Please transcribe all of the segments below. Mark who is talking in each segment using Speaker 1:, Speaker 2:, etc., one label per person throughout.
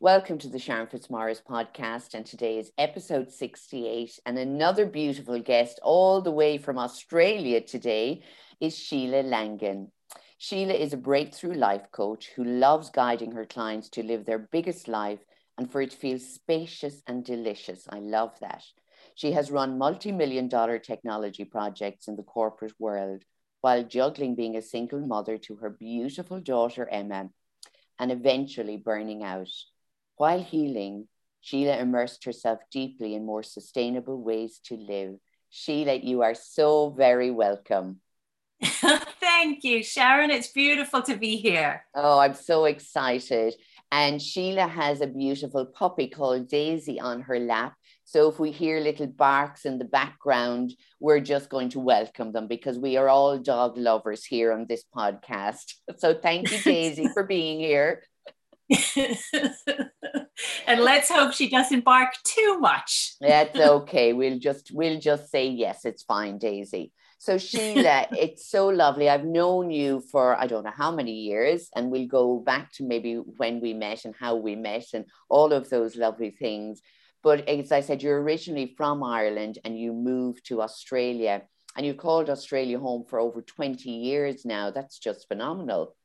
Speaker 1: Welcome to the Sharon Fitzmaurice podcast, and today is episode 68. And another beautiful guest, all the way from Australia today, is Sheila Langan. Sheila is a breakthrough life coach who loves guiding her clients to live their biggest life and for it to feel spacious and delicious. I love that. She has run multi million dollar technology projects in the corporate world while juggling being a single mother to her beautiful daughter, Emma, and eventually burning out. While healing, Sheila immersed herself deeply in more sustainable ways to live. Sheila, you are so very welcome.
Speaker 2: Thank you, Sharon. It's beautiful to be here.
Speaker 1: Oh, I'm so excited. And Sheila has a beautiful puppy called Daisy on her lap. So if we hear little barks in the background, we're just going to welcome them because we are all dog lovers here on this podcast. So thank you, Daisy, for being here.
Speaker 2: and let's hope she doesn't bark too much.
Speaker 1: That's okay. We'll just we'll just say yes, it's fine, Daisy. So Sheila, it's so lovely. I've known you for I don't know how many years, and we'll go back to maybe when we met and how we met and all of those lovely things. But as I said, you're originally from Ireland and you moved to Australia, and you've called Australia home for over 20 years now. That's just phenomenal.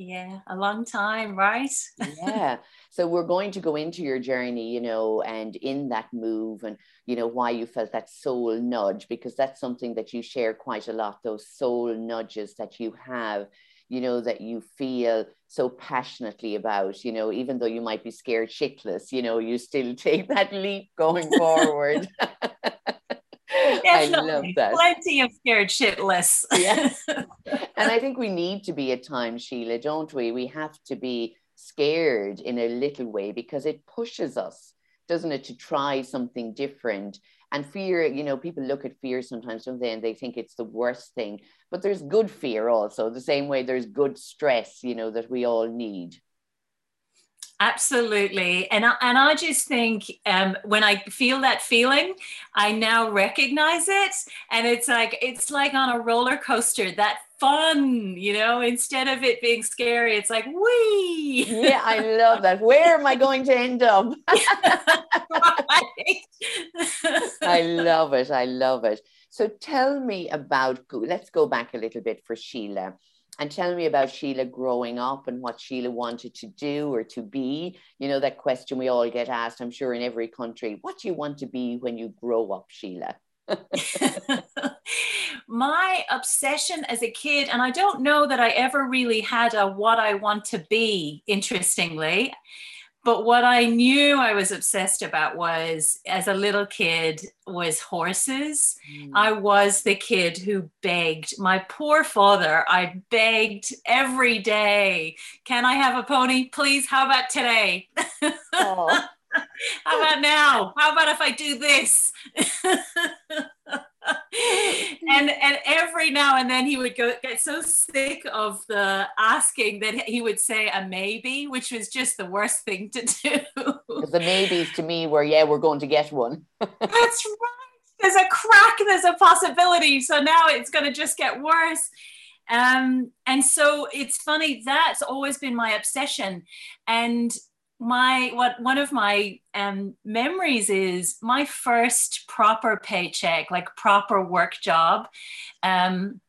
Speaker 2: Yeah, a long time, right?
Speaker 1: yeah. So we're going to go into your journey, you know, and in that move and, you know, why you felt that soul nudge, because that's something that you share quite a lot, those soul nudges that you have, you know, that you feel so passionately about, you know, even though you might be scared shitless, you know, you still take that leap going forward.
Speaker 2: Definitely. I love that. Plenty of scared shitless.
Speaker 1: yes. And I think we need to be at times, Sheila, don't we? We have to be scared in a little way because it pushes us, doesn't it, to try something different. And fear, you know, people look at fear sometimes, don't they? And they think it's the worst thing. But there's good fear also, the same way there's good stress, you know, that we all need.
Speaker 2: Absolutely. And I, and I just think um, when I feel that feeling, I now recognize it. And it's like, it's like on a roller coaster, that fun, you know, instead of it being scary, it's like, wee.
Speaker 1: Yeah, I love that. Where am I going to end up? I love it. I love it. So tell me about, let's go back a little bit for Sheila and tell me about Sheila growing up and what Sheila wanted to do or to be. You know, that question we all get asked, I'm sure, in every country. What do you want to be when you grow up, Sheila?
Speaker 2: My obsession as a kid, and I don't know that I ever really had a what I want to be, interestingly. But what I knew I was obsessed about was, as a little kid, was horses. Mm. I was the kid who begged. My poor father, I begged every day. Can I have a pony, please? How about today? How about now? How about if I do this? and and every now and then he would go get so sick of the asking that he would say a maybe, which was just the worst thing to do.
Speaker 1: The maybes to me were, yeah, we're going to get one.
Speaker 2: That's right. There's a crack, there's a possibility. So now it's going to just get worse. Um, and so it's funny, that's always been my obsession. And my what one of my um, memories is my first proper paycheck like proper work job um,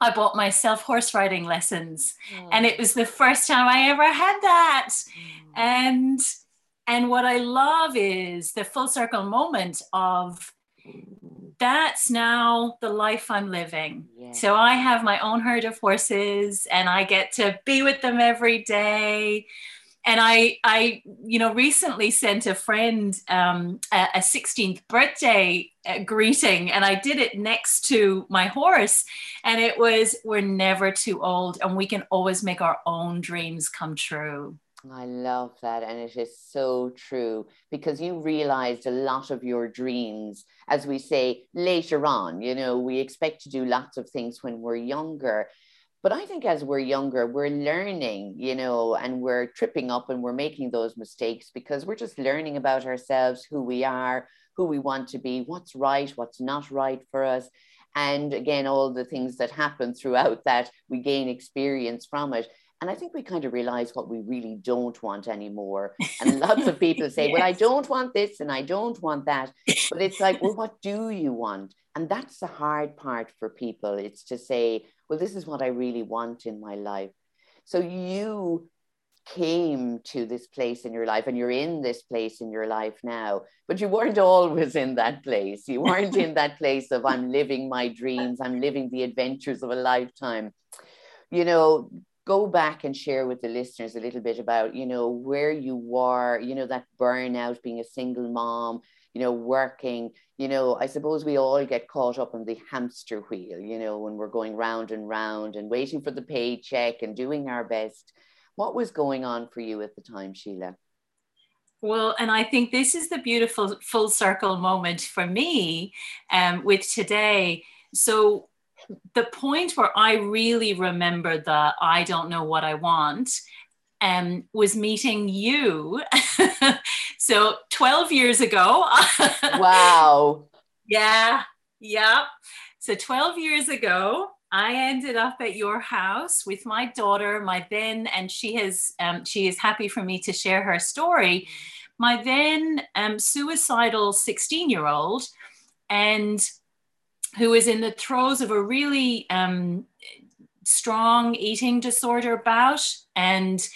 Speaker 2: i bought myself horse riding lessons mm. and it was the first time i ever had that mm. and and what i love is the full circle moment of that's now the life I'm living. Yeah. So I have my own herd of horses and I get to be with them every day and I, I, you know, recently sent a friend um, a, a 16th birthday uh, greeting, and I did it next to my horse, and it was, "We're never too old, and we can always make our own dreams come true."
Speaker 1: I love that, and it is so true because you realized a lot of your dreams, as we say later on. You know, we expect to do lots of things when we're younger but I think as we're younger, we're learning, you know, and we're tripping up and we're making those mistakes because we're just learning about ourselves, who we are, who we want to be, what's right, what's not right for us. And again, all the things that happen throughout that, we gain experience from it. And I think we kind of realize what we really don't want anymore. And lots of people say, yes. Well, I don't want this and I don't want that. But it's like, Well, what do you want? And that's the hard part for people. It's to say, Well, this is what I really want in my life. So you came to this place in your life and you're in this place in your life now but you weren't always in that place you weren't in that place of i'm living my dreams i'm living the adventures of a lifetime you know go back and share with the listeners a little bit about you know where you were you know that burnout being a single mom you know working. You know i suppose we all get caught up in the hamster wheel you know when we're going round and round and waiting for the paycheck and doing our best. What was going on for you at the time sheila?
Speaker 2: Well, and I think this is the beautiful full circle moment for me um, with today. So, the point where I really remember the I don't know what I want um, was meeting you. so 12 years ago.
Speaker 1: wow.
Speaker 2: Yeah. Yeah. So 12 years ago, I ended up at your house with my daughter, my then, and she has um, she is happy for me to share her story. My then um, suicidal 16 year old, and who is in the throes of a really um, strong eating disorder bout. And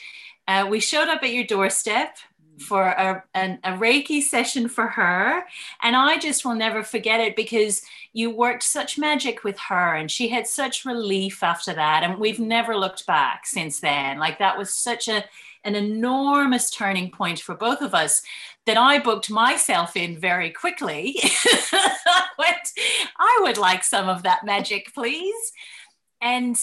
Speaker 2: uh, we showed up at your doorstep for a, an, a Reiki session for her. And I just will never forget it because you worked such magic with her and she had such relief after that. And we've never looked back since then. Like that was such a, an enormous turning point for both of us that I booked myself in very quickly. I went, I would like some of that magic, please. And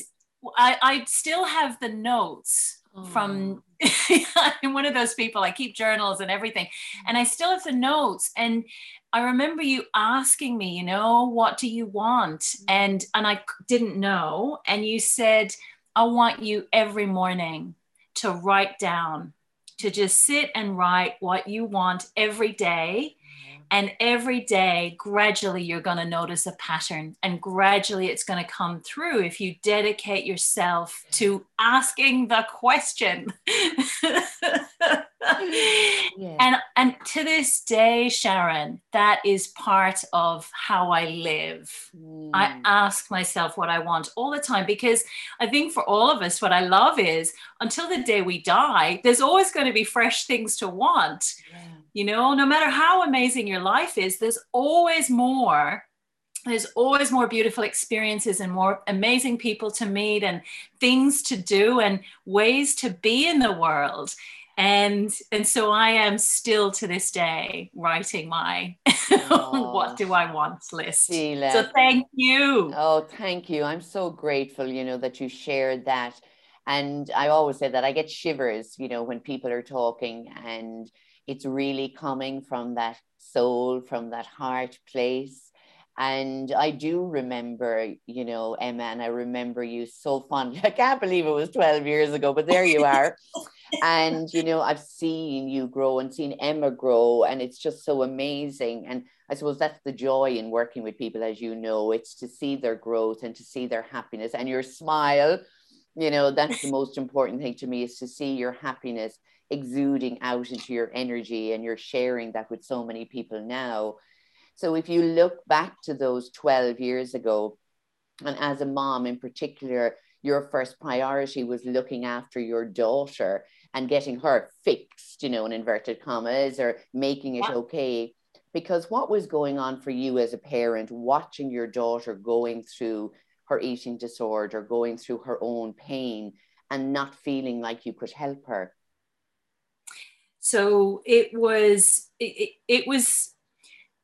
Speaker 2: I, I still have the notes oh. from I'm one of those people. I keep journals and everything, and I still have the notes. And I remember you asking me, you know, what do you want? Mm. And and I didn't know. And you said, I want you every morning to write down, to just sit and write what you want every day. Mm-hmm. And every day, gradually, you're going to notice a pattern, and gradually, it's going to come through if you dedicate yourself to asking the question. yeah. And and to this day, Sharon, that is part of how I live. Mm. I ask myself what I want all the time because I think for all of us, what I love is until the day we die, there's always going to be fresh things to want. Yeah. You know, no matter how amazing your life is, there's always more there's always more beautiful experiences and more amazing people to meet and things to do and ways to be in the world and and so i am still to this day writing my oh, what do i want list Sheila. so thank you
Speaker 1: oh thank you i'm so grateful you know that you shared that and i always say that i get shivers you know when people are talking and it's really coming from that soul from that heart place and I do remember, you know, Emma, and I remember you so fondly. I can't believe it was 12 years ago, but there you are. and you know i've seen you grow and seen emma grow and it's just so amazing. And i suppose that's the joy in working with people as you know it's to see their growth and to see their happiness and your smile. You know that's the most important thing to me is to see your happiness exuding out into your energy and you're sharing that with so many people now. So if you look back to those 12 years ago and as a mom in particular your first priority was looking after your daughter and getting her fixed, you know, in inverted commas, or making it yeah. okay. Because what was going on for you as a parent, watching your daughter going through her eating disorder, going through her own pain, and not feeling like you could help her?
Speaker 2: So it was, it, it, it was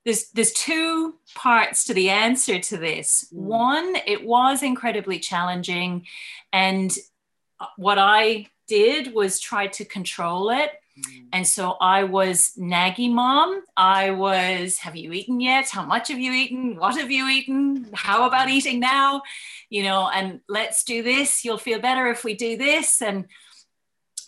Speaker 2: there's there's two parts to the answer to this. Mm. One, it was incredibly challenging, and what I did was try to control it. Mm. And so I was naggy mom. I was, have you eaten yet? How much have you eaten? What have you eaten? How about eating now? You know, and let's do this. You'll feel better if we do this. And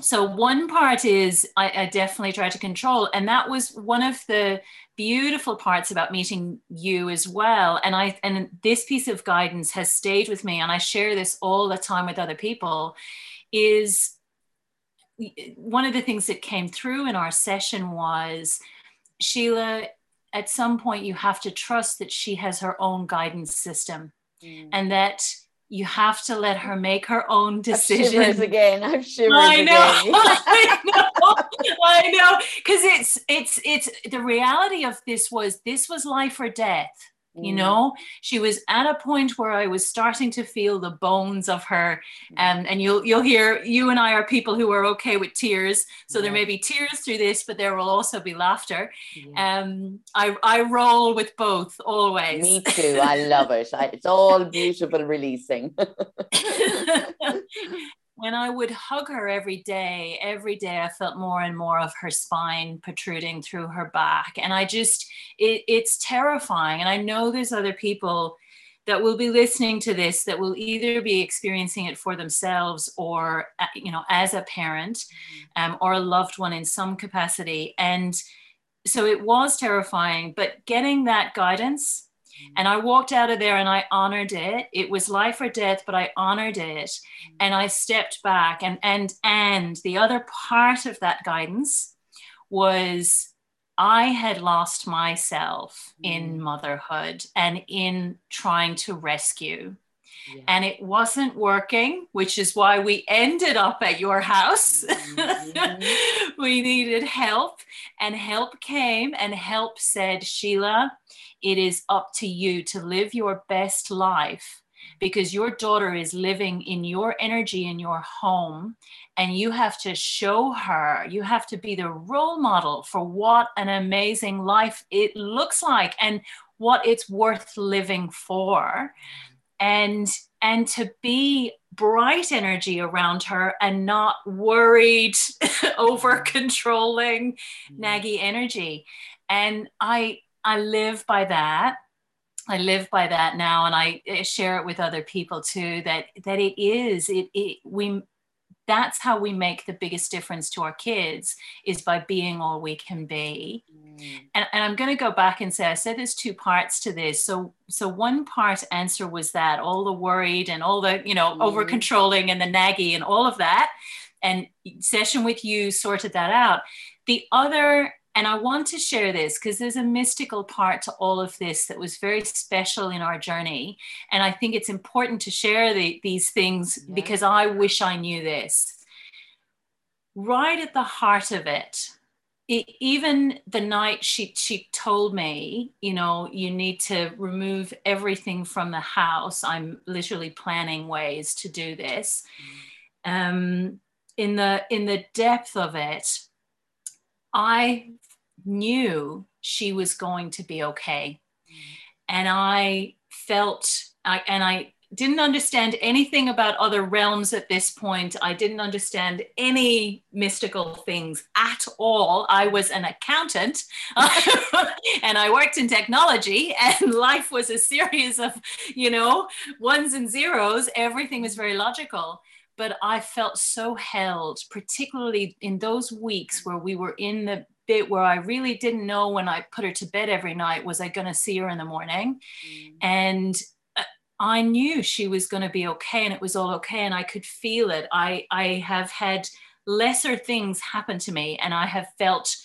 Speaker 2: so one part is I, I definitely try to control. And that was one of the beautiful parts about meeting you as well. And I and this piece of guidance has stayed with me. And I share this all the time with other people is one of the things that came through in our session was Sheila, at some point, you have to trust that she has her own guidance system mm. and that you have to let her make her own decisions.
Speaker 1: Again. I've shivers I
Speaker 2: know.
Speaker 1: again.
Speaker 2: I know. I know. Because it's it's it's the reality of this was this was life or death you mm. know she was at a point where i was starting to feel the bones of her um, and you'll you'll hear you and i are people who are okay with tears so yeah. there may be tears through this but there will also be laughter yeah. um i i roll with both always
Speaker 1: me too i love it I, it's all beautiful releasing
Speaker 2: when I would hug her every day, every day I felt more and more of her spine protruding through her back. And I just, it, it's terrifying. And I know there's other people that will be listening to this that will either be experiencing it for themselves or, uh, you know, as a parent mm-hmm. um, or a loved one in some capacity. And so it was terrifying, but getting that guidance and I walked out of there and I honored it. It was life or death, but I honored it. And I stepped back. And and and the other part of that guidance was I had lost myself in mm. motherhood and in trying to rescue. Yeah. And it wasn't working, which is why we ended up at your house. Mm-hmm. we needed help, and help came, and help said, Sheila, it is up to you to live your best life because your daughter is living in your energy in your home and you have to show her you have to be the role model for what an amazing life it looks like and what it's worth living for and and to be bright energy around her and not worried over controlling mm-hmm. naggy energy and i I live by that. I live by that now, and I share it with other people too. That that it is it, it we that's how we make the biggest difference to our kids is by being all we can be mm. and, and i'm going to go back and say i said there's two parts to this so so one part answer was that all the worried and all the you know mm. over controlling and the naggy and all of that and session with you sorted that out the other and I want to share this because there's a mystical part to all of this that was very special in our journey. And I think it's important to share the, these things yeah. because I wish I knew this. Right at the heart of it, it, even the night she she told me, you know, you need to remove everything from the house. I'm literally planning ways to do this. Mm. Um, in the in the depth of it, I knew she was going to be okay. And I felt, I, and I didn't understand anything about other realms at this point. I didn't understand any mystical things at all. I was an accountant and I worked in technology, and life was a series of, you know, ones and zeros. Everything was very logical. But I felt so held, particularly in those weeks where we were in the bit where I really didn't know when I put her to bed every night was I going to see her in the morning, mm. and uh, I knew she was going to be okay, and it was all okay, and I could feel it. I I have had lesser things happen to me, and I have felt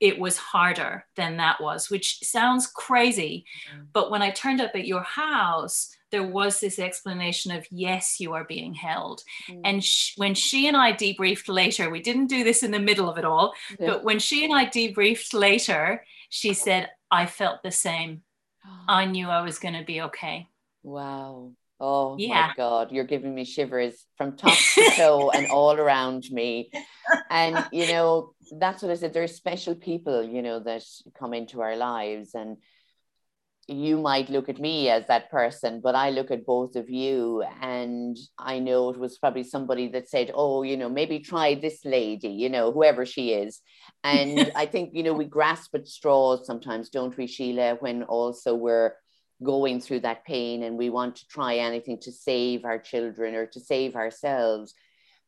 Speaker 2: it was harder than that was, which sounds crazy. Mm. But when I turned up at your house, there was this explanation of yes you are being held mm. and sh- when she and i debriefed later we didn't do this in the middle of it all yeah. but when she and i debriefed later she said i felt the same i knew i was going to be okay
Speaker 1: wow oh yeah. my god you're giving me shivers from top to toe and all around me and you know that's what i said There are special people you know that come into our lives and you might look at me as that person, but I look at both of you, and I know it was probably somebody that said, Oh, you know, maybe try this lady, you know, whoever she is. And I think, you know, we grasp at straws sometimes, don't we, Sheila, when also we're going through that pain and we want to try anything to save our children or to save ourselves.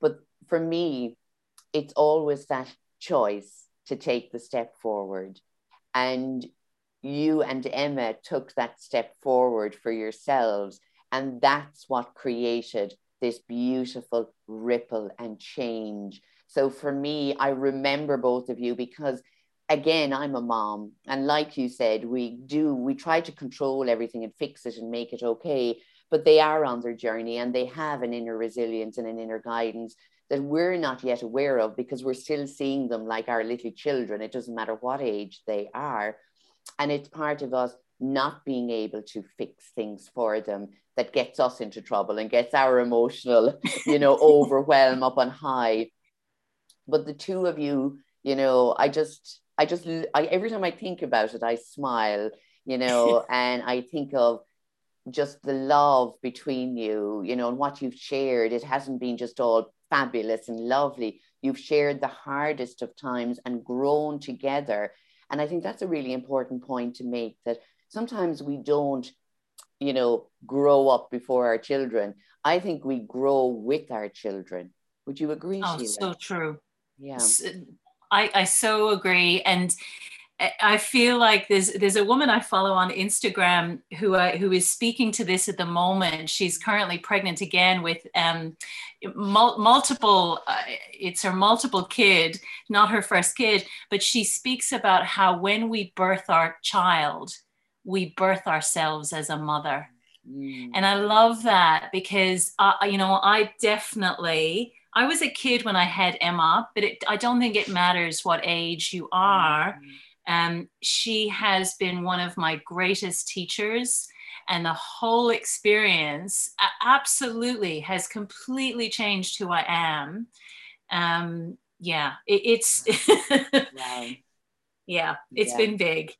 Speaker 1: But for me, it's always that choice to take the step forward. And you and Emma took that step forward for yourselves. And that's what created this beautiful ripple and change. So for me, I remember both of you because again, I'm a mom. And like you said, we do, we try to control everything and fix it and make it okay. But they are on their journey and they have an inner resilience and an inner guidance that we're not yet aware of because we're still seeing them like our little children. It doesn't matter what age they are. And it's part of us not being able to fix things for them that gets us into trouble and gets our emotional, you know, overwhelm up on high. But the two of you, you know, I just, I just, I, every time I think about it, I smile, you know, and I think of just the love between you, you know, and what you've shared. It hasn't been just all fabulous and lovely. You've shared the hardest of times and grown together. And I think that's a really important point to make that sometimes we don't, you know, grow up before our children. I think we grow with our children. Would you agree?
Speaker 2: Oh, Sheila? so true.
Speaker 1: Yeah.
Speaker 2: I, I so agree. And I feel like there's there's a woman I follow on Instagram who uh, who is speaking to this at the moment. She's currently pregnant again with um, mul- multiple. Uh, it's her multiple kid, not her first kid, but she speaks about how when we birth our child, we birth ourselves as a mother, mm. and I love that because uh, you know I definitely. I was a kid when I had Emma, but it, I don't think it matters what age you are. Mm um, she has been one of my greatest teachers, and the whole experience absolutely has completely changed who I am. Um, yeah, it, it's wow. yeah, it's yeah. been big.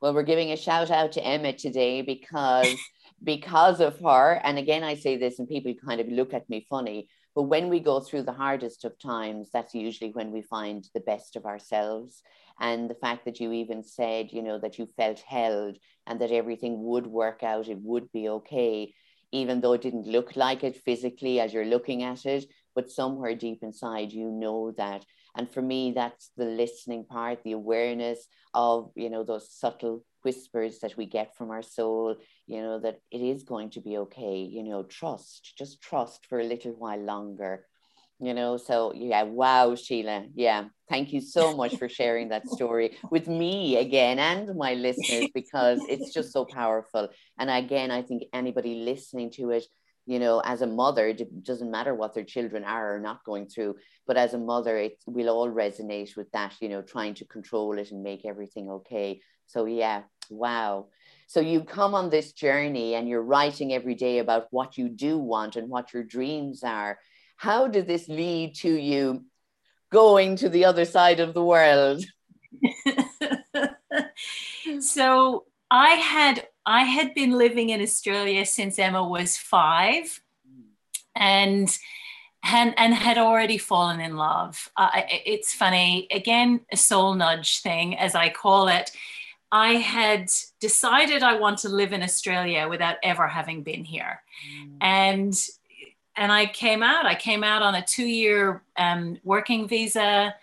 Speaker 1: Well, we're giving a shout out to Emma today because because of her, and again, I say this, and people kind of look at me funny. But when we go through the hardest of times, that's usually when we find the best of ourselves and the fact that you even said you know that you felt held and that everything would work out it would be okay even though it didn't look like it physically as you're looking at it but somewhere deep inside you know that. And for me that's the listening part the awareness of you know those subtle whispers that we get from our soul you know that it is going to be okay. You know trust just trust for a little while longer you know so yeah wow sheila yeah. Thank you so much for sharing that story with me again and my listeners because it's just so powerful. And again i think anybody listening to it you know as a mother it doesn't matter what their children are or not going through but as a mother it will all resonate with that you know trying to control it and make everything okay. So yeah wow. So you come on this journey and you're writing every day about what you do want and what your dreams are how did this lead to you going to the other side of the world?
Speaker 2: so I had I had been living in Australia since Emma was five, and and and had already fallen in love. Uh, it's funny again, a soul nudge thing, as I call it. I had decided I want to live in Australia without ever having been here, mm. and and I came out. I came out on a two year um, working visa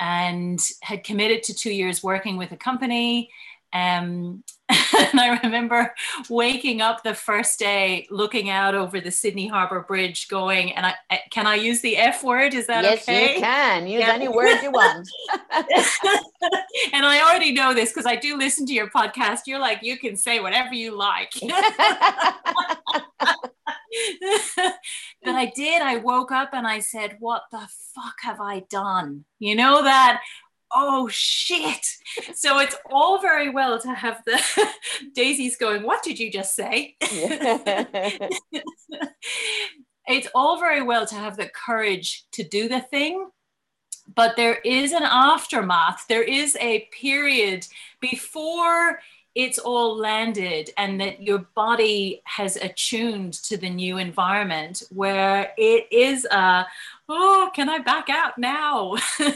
Speaker 2: and had committed to two years working with a company. Um, and I remember waking up the first day, looking out over the Sydney Harbour Bridge, going, and I can I use the F word? Is that
Speaker 1: yes,
Speaker 2: okay?
Speaker 1: Yes, you can use yeah. any word you want.
Speaker 2: and I already know this because I do listen to your podcast. You're like, you can say whatever you like. but I did. I woke up and I said, What the fuck have I done? You know, that, oh shit. So it's all very well to have the Daisy's going, What did you just say? it's all very well to have the courage to do the thing. But there is an aftermath. There is a period before it's all landed and that your body has attuned to the new environment where it is a oh can i back out now?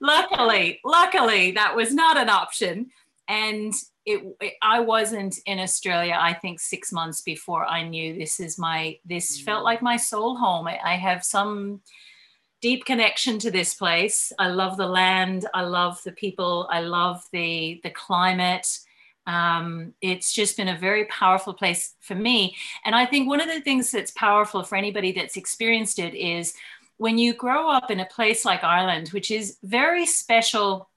Speaker 2: Luckily luckily that was not an option. And it, it, i wasn't in australia i think six months before i knew this is my this felt mm. like my soul home. I, I have some deep connection to this place. I love the land. I love the people. I love the the climate. Um, it's just been a very powerful place for me. And I think one of the things that's powerful for anybody that's experienced it is when you grow up in a place like Ireland, which is very special,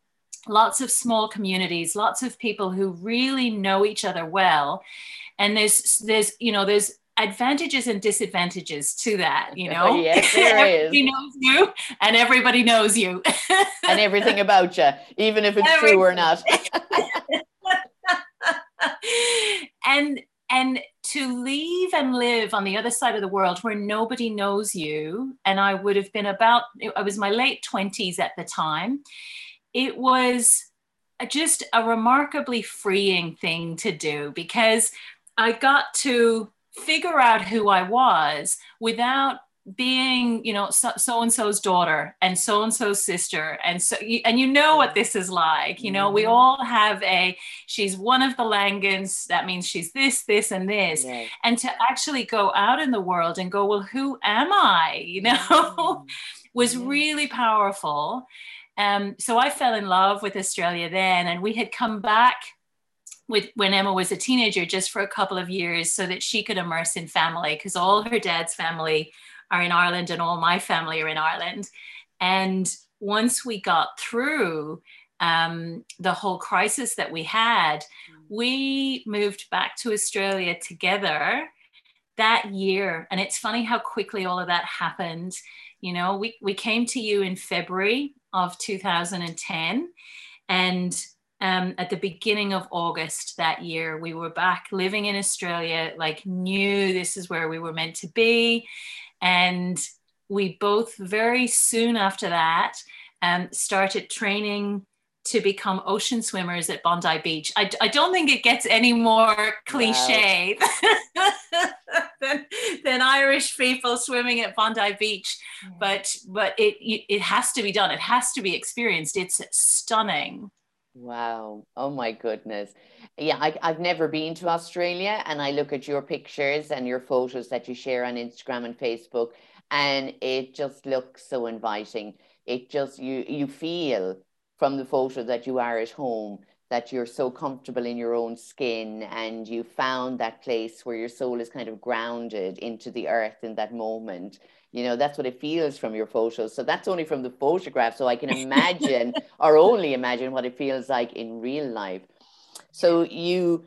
Speaker 2: lots of small communities, lots of people who really know each other well. And there's, there's, you know, there's advantages and disadvantages to that you know?
Speaker 1: Yes there
Speaker 2: everybody
Speaker 1: is.
Speaker 2: knows you and everybody knows you.
Speaker 1: And everything about you even if it's
Speaker 2: Everything.
Speaker 1: true or not.
Speaker 2: And and to leave and live on the other side of the world where nobody knows you and i would have been about i was my late 20s at the time it was just a remarkably freeing thing to do because i got to figure out who i was without being you know so and so's daughter and so and so's sister and so and you know what this is like you know we
Speaker 1: Mhm.
Speaker 2: all have a she's one of the langans that means she's this this and this and to actually go out in the world and go well who am i you know
Speaker 1: Mm.
Speaker 2: was
Speaker 1: Yes.
Speaker 2: really powerful um, so i fell in love with australia then and we had come back with when emma was a teenager just for a couple of years so that she could immerse in family because all her dad's family are in ireland and all my family are in ireland. And once we got through um, the whole crisis that we had we moved back to australia together that year. And it's funny how quickly all of that happened. You know we, we came to you in february of 2010 and um, at the beginning of august that year we were back living in australia like knew this is where we were meant to be and we both very soon after that um, started training to become ocean swimmers at Bondi Beach. I, I don't think it gets any more cliche than, than Irish people swimming at Bondi Beach, but but it it has to be done. It has to be experienced. It's stunning.
Speaker 1: Wow. Oh my goodness. Yeah, I, I've never been to Australia and I look at your pictures and your photos that you share on Instagram and Facebook and it just looks so inviting. It just you you feel from the photo that you are at home that you're so comfortable in your own skin and you found that place where your soul is kind of grounded into the earth in that moment. You know, that's what it feels from your photos. So that's only from the photograph. So I can imagine or only imagine what it feels like in real life. So you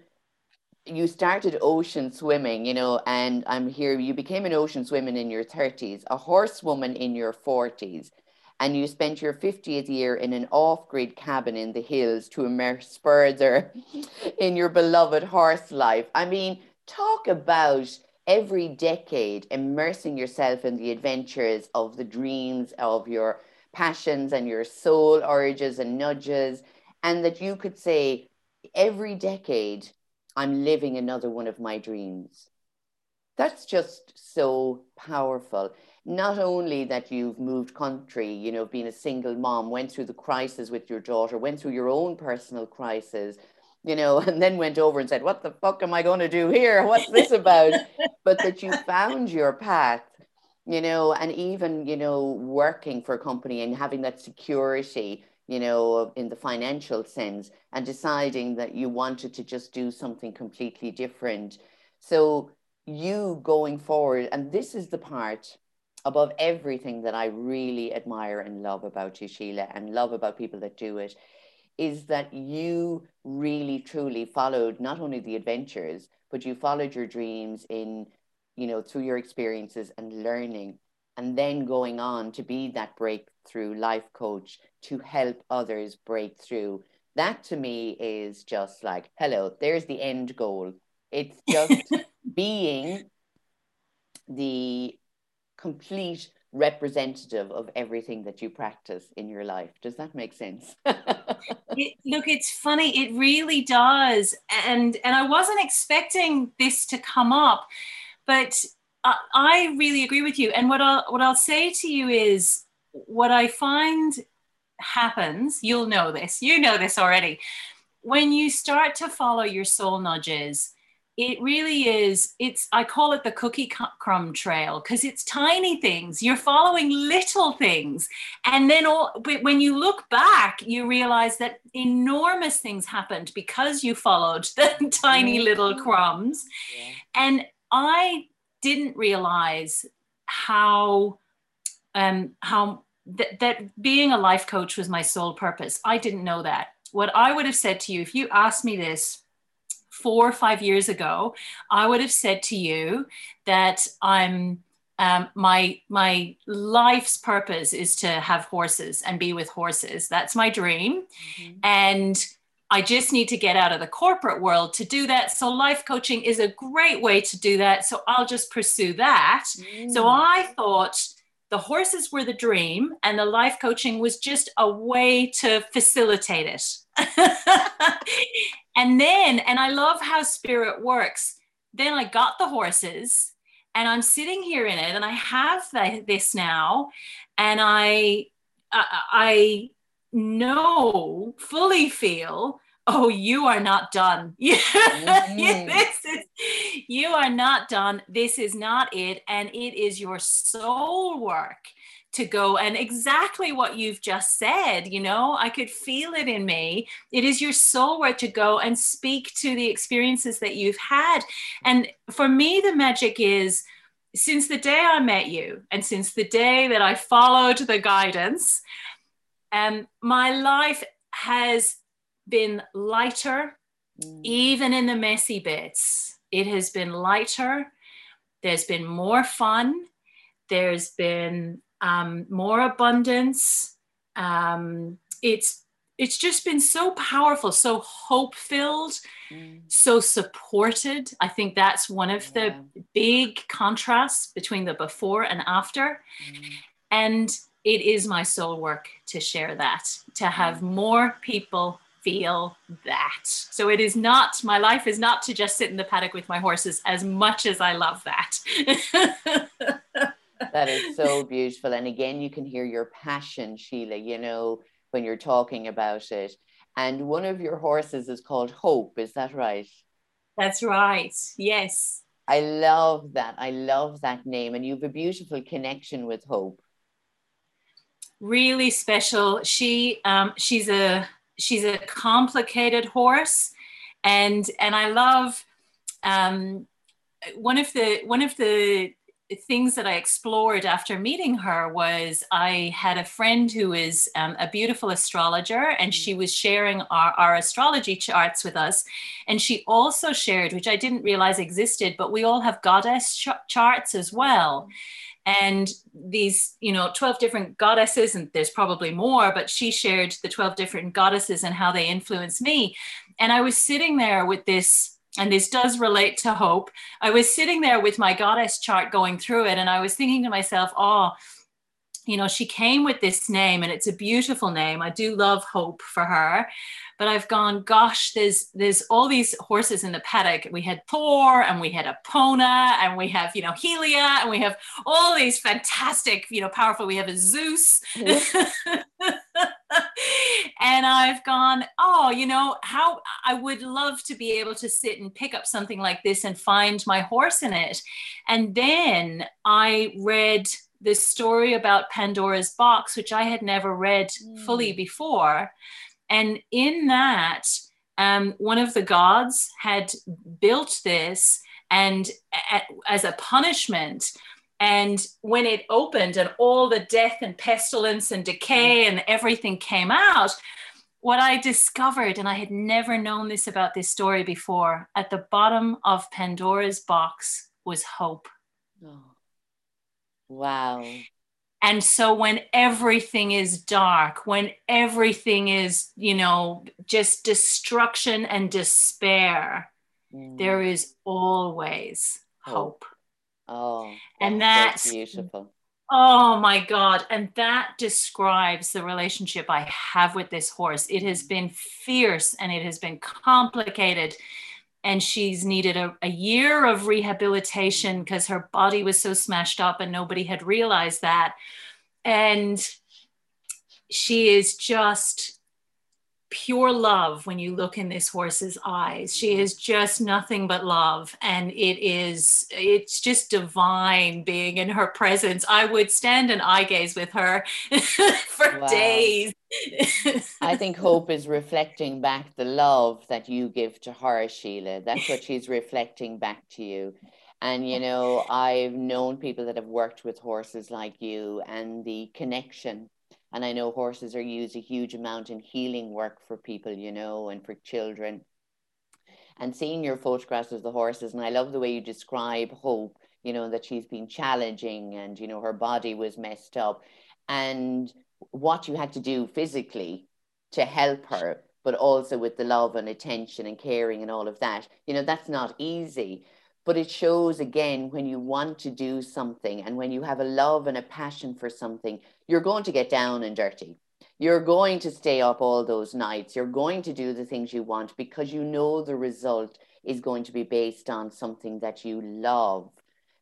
Speaker 1: you started ocean swimming, you know, and I'm here, you became an ocean swimmer in your 30s, a horsewoman in your 40s, and you spent your 50th year in an off grid cabin in the hills to immerse further in your beloved horse life. I mean, talk about every decade immersing yourself in the adventures of the dreams of your passions and your soul urges and nudges, and that you could say, every decade, I'm living another one of my dreams. That's just so powerful. Not only that you've moved country, you know, being a single mom, went through the crisis with your daughter, went through your own personal crisis, you know, and then went over and said, What the fuck am I going to do here? What's this about? but that you found your path, you know, and even, you know, working for a company and having that security, you know, in the financial sense, and deciding that you wanted to just do something completely different. So, you going forward, and this is the part above everything that I really admire and love about you, Sheila, and love about people that do it, is that you really truly followed not only the adventures, but you followed your dreams in, you know, through your experiences and learning, and then going on to be that breakthrough life coach to help others break through. That to me is just like, hello, there's the end goal. It's just being the complete representative of everything that you practice in your life. Does that make sense?
Speaker 2: it, look, it's funny. It really does, and and I wasn't expecting this to come up, but I, I really agree with you. And what I'll what I'll say to you is what I find happens. You'll know this. You know this already. When you start to follow your soul nudges, it really is it's i call it the cookie crumb trail because it's tiny things you're following little things. And then all when you look back you realize that enormous things happened because you followed the tiny little crumbs. Yeah. and i didn't realize how um how th- that being a life coach was my sole purpose. I didn't know that. What i would have said to you if you asked me this four or five years ago, I would have said to you that I'm um, my my life's purpose is to have horses and be with horses. That's my dream, mm-hmm. and I just need to get out of the corporate world to do that. So life coaching is a great way to do that. So I'll just pursue that. Mm. So I thought the horses were the dream and the life coaching was just a way to facilitate it. and then, and I love how spirit works. Then I got the horses and I'm sitting here in it and I have this now. And I, I, I know, fully feel oh you are not done. Mm-hmm. this is, you are not done. This is not it. And it is your soul work to go and exactly what you've just said you know? I could feel it in me. It is your soul work to go and speak to the experiences that you've had. And for me the magic is since the day i met you and since the day that i followed the guidance um, my life has been lighter mm. even in the messy bits. It has been lighter. There's been more fun. There's been um, more abundance. Um, it's it's just been so powerful, so hope filled, mm. so supported. I think that's one of yeah. the big contrasts between the before and after. Mm. And it is my soul work to share that, to have mm. more people feel that. So it is not, my life is not to just sit in the paddock with my horses as much as I love that.
Speaker 1: that is so beautiful. And again, you can hear your passion, Sheila, you know, when you're talking about it. And one of your horses is called Hope. Is that right?
Speaker 2: That's right. Yes.
Speaker 1: I love that. I love that name. And you have a beautiful connection with Hope.
Speaker 2: Really special. She um, she's a she's a complicated horse, and and I love um, one of the one of the things that I explored after meeting her was I had a friend who is um, a beautiful astrologer, and she was sharing our, our astrology charts with us. And she also shared, which I didn't realize existed, but we all have goddess ch- charts as well. And these, you know, 12 different goddesses, and there's probably more, but she shared the 12 different goddesses and how they influence me. And I was sitting there with this and this does relate to hope. I was sitting there with my goddess chart going through it, and I was thinking to myself, oh, you know, she came with this name, and it's a beautiful name. I do love hope for her. But I've gone, gosh, there's there's all these horses in the paddock. We had Thor and we had Epona and we have, you know, Helia and we have all these fantastic, you know, powerful. We have a Zeus. and I've gone, oh, you know, how I would love to be able to sit and pick up something like this and find my horse in it. And then I read the story about Pandora's box, which I had never read mm. fully before. And in that, um, one of the gods had built this, and as a punishment, and when it opened and all the death and pestilence and decay and everything came out, what I discovered, and I had never known this about this story before, at the bottom of Pandora's box was hope. Oh.
Speaker 1: Wow.
Speaker 2: And so when everything is dark, when everything is, you know, just destruction and despair, mm. there is always hope.
Speaker 1: Oh,
Speaker 2: and that's
Speaker 1: so beautiful.
Speaker 2: Oh my God. And that describes the relationship I have with this horse. It has been fierce and it has been complicated. And she's needed a, a year of rehabilitation mm. because her body was so smashed up and nobody had realized that. And she is just pure love when you look in this horse's eyes. She mm-hmm. is just nothing but love. And it is, it's just divine being in her presence. I would stand and eye gaze with her for wow. days.
Speaker 1: I think Hope is reflecting back the love that you give to her, Sheila. That's what she's reflecting back to you. And, you know, I've known people that have worked with horses like you and the connection and I know horses are used a huge amount in healing work for people, you know, and for children. And seeing your photographs of the horses, and I love the way you describe Hope, you know, that she's been challenging and, you know, her body was messed up. And what you had to do physically to help her, but also with the love and attention and caring and all of that, you know, that's not easy but it shows again when you want to do something and when you have a love and a passion for something, you're going to get down and dirty. You're going to stay up all those nights. You're going to do the things you want because you know the result is going to be based on something that you love.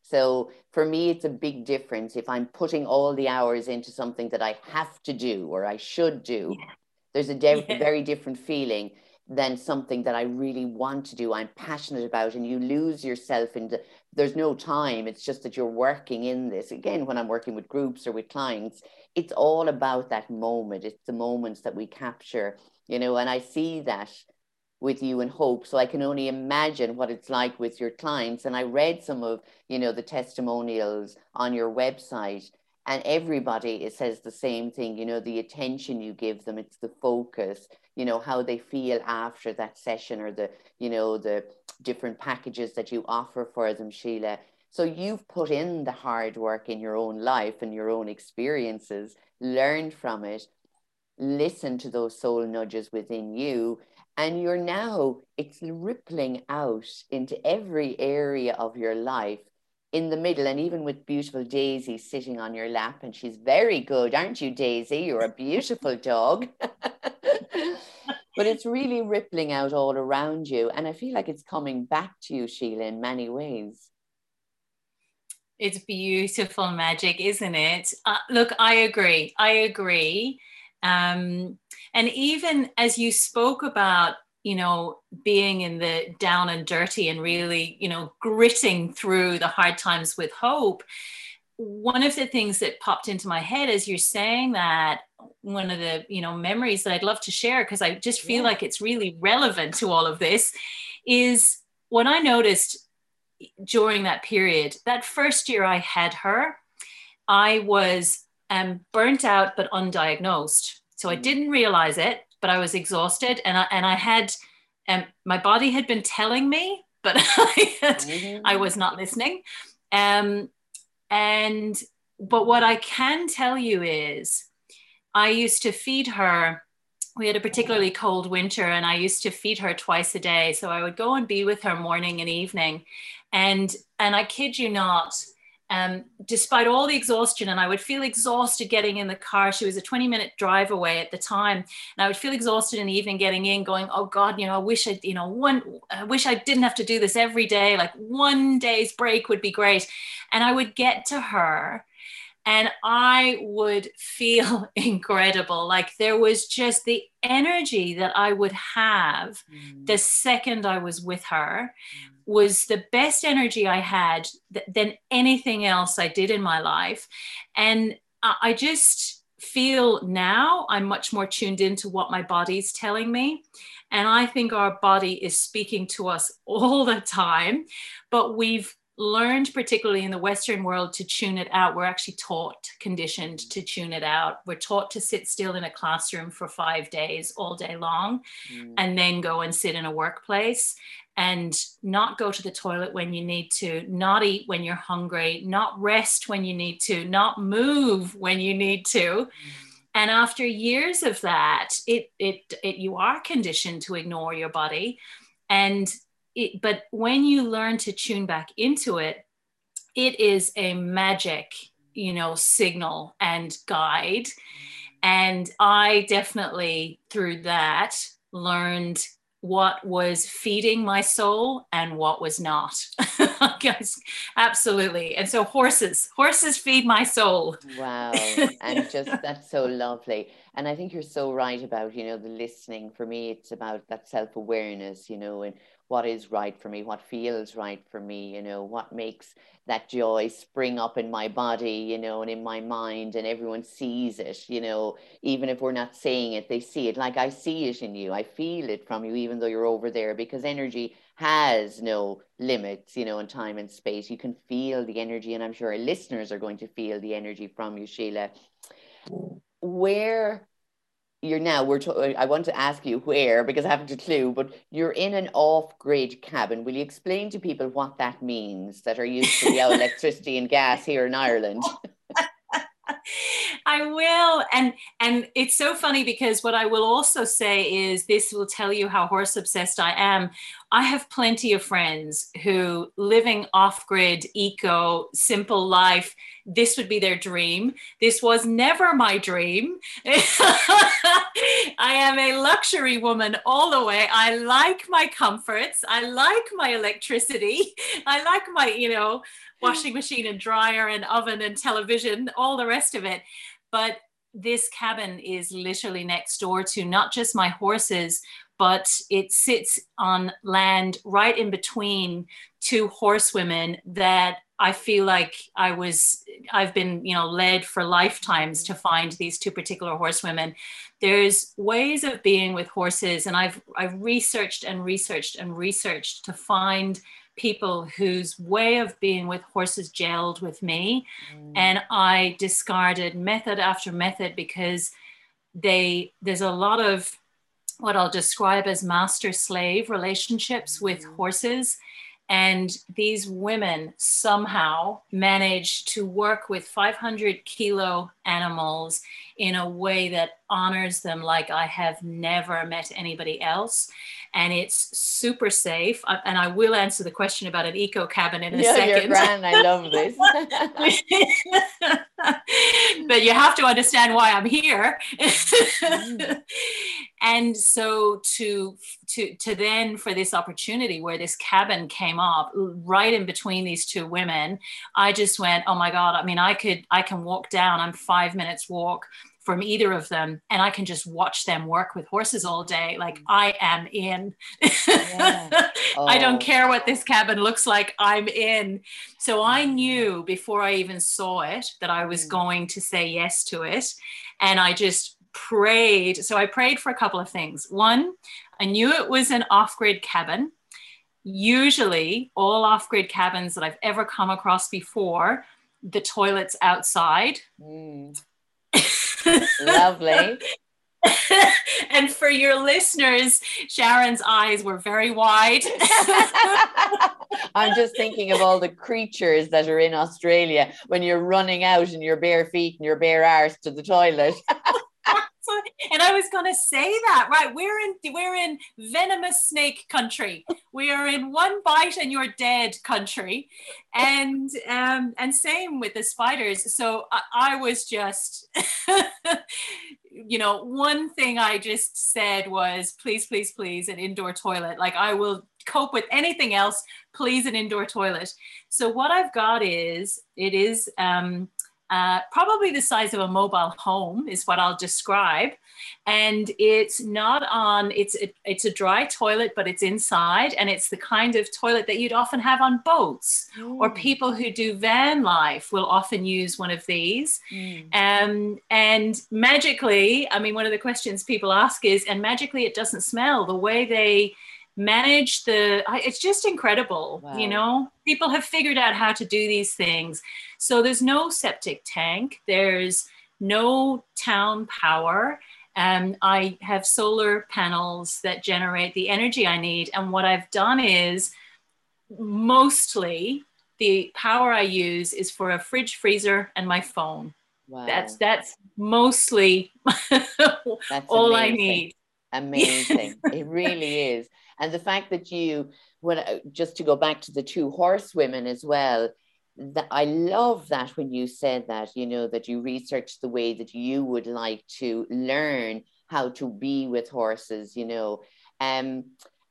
Speaker 1: So for me, it's a big difference if I'm putting all the hours into something that I have to do or I should do. Yeah. There's a de- yeah. very different feeling than something that I really want to do, I'm passionate about, and you lose yourself in the, there's no time. It's just that you're working in this. Again, when I'm working with groups or with clients, it's all about that moment. It's the moments that we capture, you know, and I see that with you and hope so i can only imagine what it's like with your clients and i read some of you know the testimonials on your website and everybody it says the same thing you know the attention you give them it's the focus you know how they feel after that session or the you know the different packages that you offer for them sheila. So you've put in the hard work in your own life and your own experiences learned from it listen to those soul nudges within you and you're now it's rippling out into every area of your life in the middle and even with beautiful daisy sitting on your lap and she's very good aren't you daisy you're a beautiful dog but it's really rippling out all around you. And I feel like it's coming back to you, Sheila, in many ways.
Speaker 2: It's beautiful magic, isn't it? Uh, look, I agree. I agree. Um, and even as you spoke about, you know, being in the down and dirty and really, you know, gritting through the hard times with hope, one of the things that popped into my head as you're saying that one of the you know memories that I'd love to share because I just feel yeah. like it's really relevant to all of this is what I noticed during that period that first year I had her I was um, burnt out but undiagnosed so I mm. didn't realize it but I was exhausted and I, and I had um, my body had been telling me but I, had, mm-hmm. I was not listening um, and but what I can tell you is I used to feed her. We had a particularly cold winter, and I used to feed her twice a day. So I would go and be with her morning and evening. And and I kid you not, um, despite all the exhaustion, and I would feel exhausted getting in the car. She was a 20 minute drive away at the time. And I would feel exhausted in the evening getting in, going, Oh God, you know, I wish I, you know, one, I wish I didn't have to do this every day. Like one day's break would be great. And I would get to her and I would feel incredible. Like there was just the energy that I would have mm. the second I was with her mm. was the best energy I had th- than anything else I did in my life. And I, I just feel now I'm much more tuned into what my body's telling me. And I think our body is speaking to us all the time, but we've learned, particularly in the Western world, to tune it out. We're actually taught, conditioned to tune it out. We're taught to sit still in a classroom for five days, all day long, mm. and then go and sit in a workplace and not go to the toilet when you need to, not eat when you're hungry, not rest when you need to, not move when you need to. Mm. And after years of that, it, it, it you are conditioned to ignore your body. And it, but when you learn to tune back into it, it is a magic, you know, signal and guide. And I definitely, through that, learned what was feeding my soul and what was not. Guys, absolutely. And so horses, horses feed my soul.
Speaker 1: Wow. And just that's so lovely. And I think you're so right about, you know, the listening. For me, it's about that self-awareness, you know, and what is right for me, what feels right for me, you know, what makes that joy spring up in my body, you know, and in my mind, and everyone sees it, you know, even if we're not saying it, they see it. Like I see it in you, I feel it from you, even though you're over there, because energy has no limits, you know, in time and space. You can feel the energy, and I'm sure our listeners are going to feel the energy from you, Sheila. Where you're now we're to, I want to ask you where because I haven't a clue, but you're in an off-grid cabin. Will you explain to people what that means that are used to the electricity and gas here in Ireland?
Speaker 2: I will. And and it's so funny because what I will also say is this will tell you how horse obsessed I am. I have plenty of friends who living off grid, eco, simple life, this would be their dream. This was never my dream. I am a luxury woman all the way. I like my comforts. I like my electricity. I like my, you know, washing machine and dryer and oven and television, all the rest of it. But this cabin is literally next door to not just my horses, but it sits on land right in between two horsewomen that I feel like I was, I've been, you know, led for lifetimes to find these two particular horsewomen. There's ways of being with horses, and I've I've researched and researched and researched to find people whose way of being with horses gelled with me. Mm. And I discarded method after method because they there's a lot of what I'll describe as master slave relationships with mm. horses. And these women somehow manage to work with 500 kilo animals in a way that honors them like I have never met anybody else and it's super safe. And I will answer the question about an eco cabin in a yeah, second.
Speaker 1: You're grand. I love this.
Speaker 2: but you have to understand why I'm here. mm. And so to to to then for this opportunity where this cabin came up right in between these two women, I just went, oh my god! I mean, I could I can walk down. I'm five minutes walk from either of them and I can just watch them work with horses all day. Like mm. I am in. Yeah. Oh. I don't care what this cabin looks like, I'm in. So I mm. knew before I even saw it that I was mm. going to say yes to it. And I just prayed. So I prayed for a couple of things. One, I knew it was an off grid cabin. Usually, all off grid cabins that I've ever come across before, the toilet's outside. Mm.
Speaker 1: Lovely.
Speaker 2: and for your listeners, Sharon's eyes were very wide.
Speaker 1: I'm just thinking of all the creatures that are in Australia when you're running out in your bare feet and your bare arse to the toilet
Speaker 2: and I was going to say that, right? We're in we're in venomous snake country. We are in one bite and you're dead country, and um, and same with the spiders. So I, I was just, you know, one thing I just said was, please, please, please, an indoor toilet. Like I will cope with anything else. Please, an indoor toilet. So what I've got is it is. Um, uh, probably the size of a mobile home is what I'll describe. And it's not on, it's, it, it's a dry toilet, but it's inside. And it's the kind of toilet that you'd often have on boats mm. or people who do van life will often use one of these. Mm. Um, and magically, I mean, one of the questions people ask is, and magically it doesn't smell the way they, manage the it's just incredible wow. you know? People have figured out how to do these things. So there's no septic tank. There's no town power. And i have solar panels that generate the energy i need. And what i've done is mostly the power i use is for a fridge freezer and my phone. Wow. that's that's mostly that's all amazing. i need.
Speaker 1: Amazing. It really is and the fact that you when uh, just to go back to the two horsewomen as well that I love that when you said that, you know, that you researched the way that you would like to learn how to be with horses, you know, Um,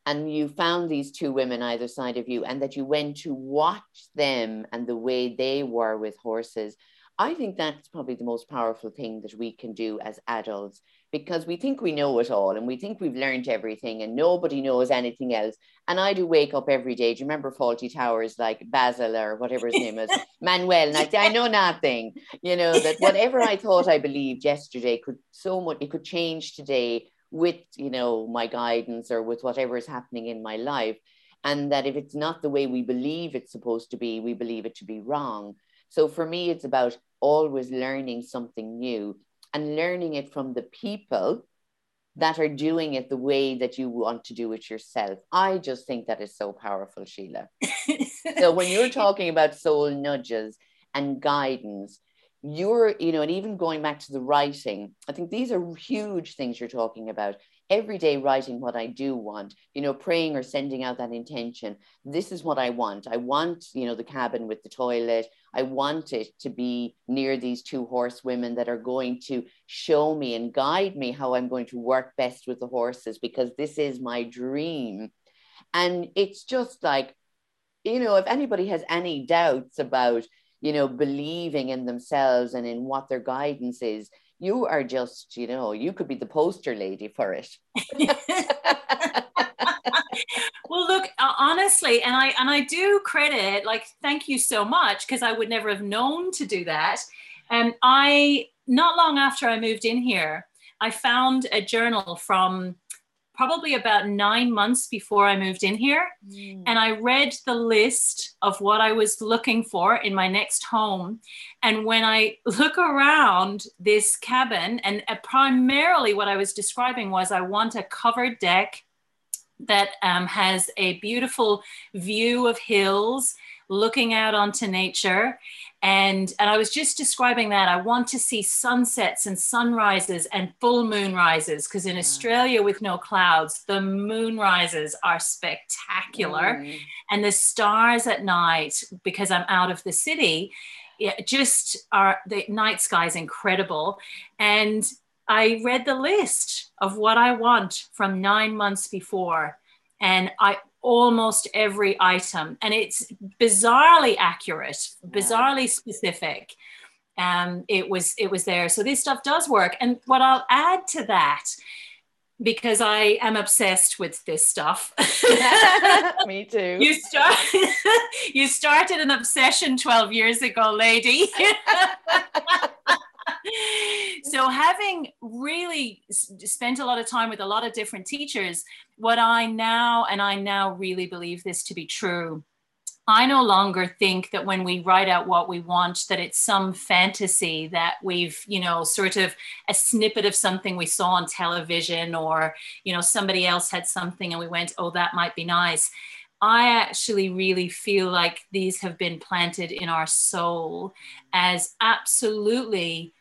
Speaker 1: and you found these two women either side of you, and that you went to watch them and the way they were with horses. I think that's probably the most powerful thing that we can do as adults because we think we know it all and we think we've learned everything and nobody knows anything else. And I do wake up every day. Do you remember Fawlty Towers like Basil or whatever his name is, Manuel? And I say, I know nothing, you know, that whatever I thought I believed yesterday could so much, it could change today with, you know, my guidance or with whatever is happening in my life. And that if it's not the way we believe it's supposed to be, we believe it to be wrong. So for me, it's about always learning something new and learning it from the people that are doing it the way that you want to do it yourself. I just think that is so powerful, Sheila. so when you're talking about soul nudges and guidance, you're, you know, and even going back to the writing, I think these are huge things you're talking about every day writing what I do want, you know, praying or sending out that intention. This is what I want. I want, you know, the cabin with the toilet. I want it to be near these two horsewomen that are going to show me and guide me how I'm going to work best with the horses because this is my dream. And it's just like, you know, if anybody has any doubts about, you know, believing in themselves and in what their guidance is, you are just, you know, you could be the poster lady for it.
Speaker 2: well look honestly and i and i do credit like thank you so much because i would never have known to do that and um, i not long after i moved in here i found a journal from probably about nine months before I moved in here. Mm. And I read the list of what I was looking for in my next home. And when I look around this cabin, and uh, primarily what I was describing was I want a covered deck that um, has a beautiful view of hills looking out onto nature. And and i was just describing that i want to see sunsets and sunrises and full moon rises because in australia with no clouds the moon rises are spectacular. Mm. and the stars at night because i'm out of the city it just are the night sky is incredible. And i read the list of what i want from nine months before and i almost every item and it's bizarrely accurate bizarrely specific. Um, it was it was there. So this stuff does work. And what i'll add to that because i am obsessed with this stuff.
Speaker 1: Me too.
Speaker 2: You start you started an obsession 12 years ago lady so having really spent a lot of time with a lot of different teachers what i now and i now really believe this to be true I no longer think that when we write out what we want, that it's some fantasy that we've, you know, sort of a snippet of something we saw on television or, you know, somebody else had something and we went, oh, that might be nice. I actually really feel like these have been planted in our soul as absolutely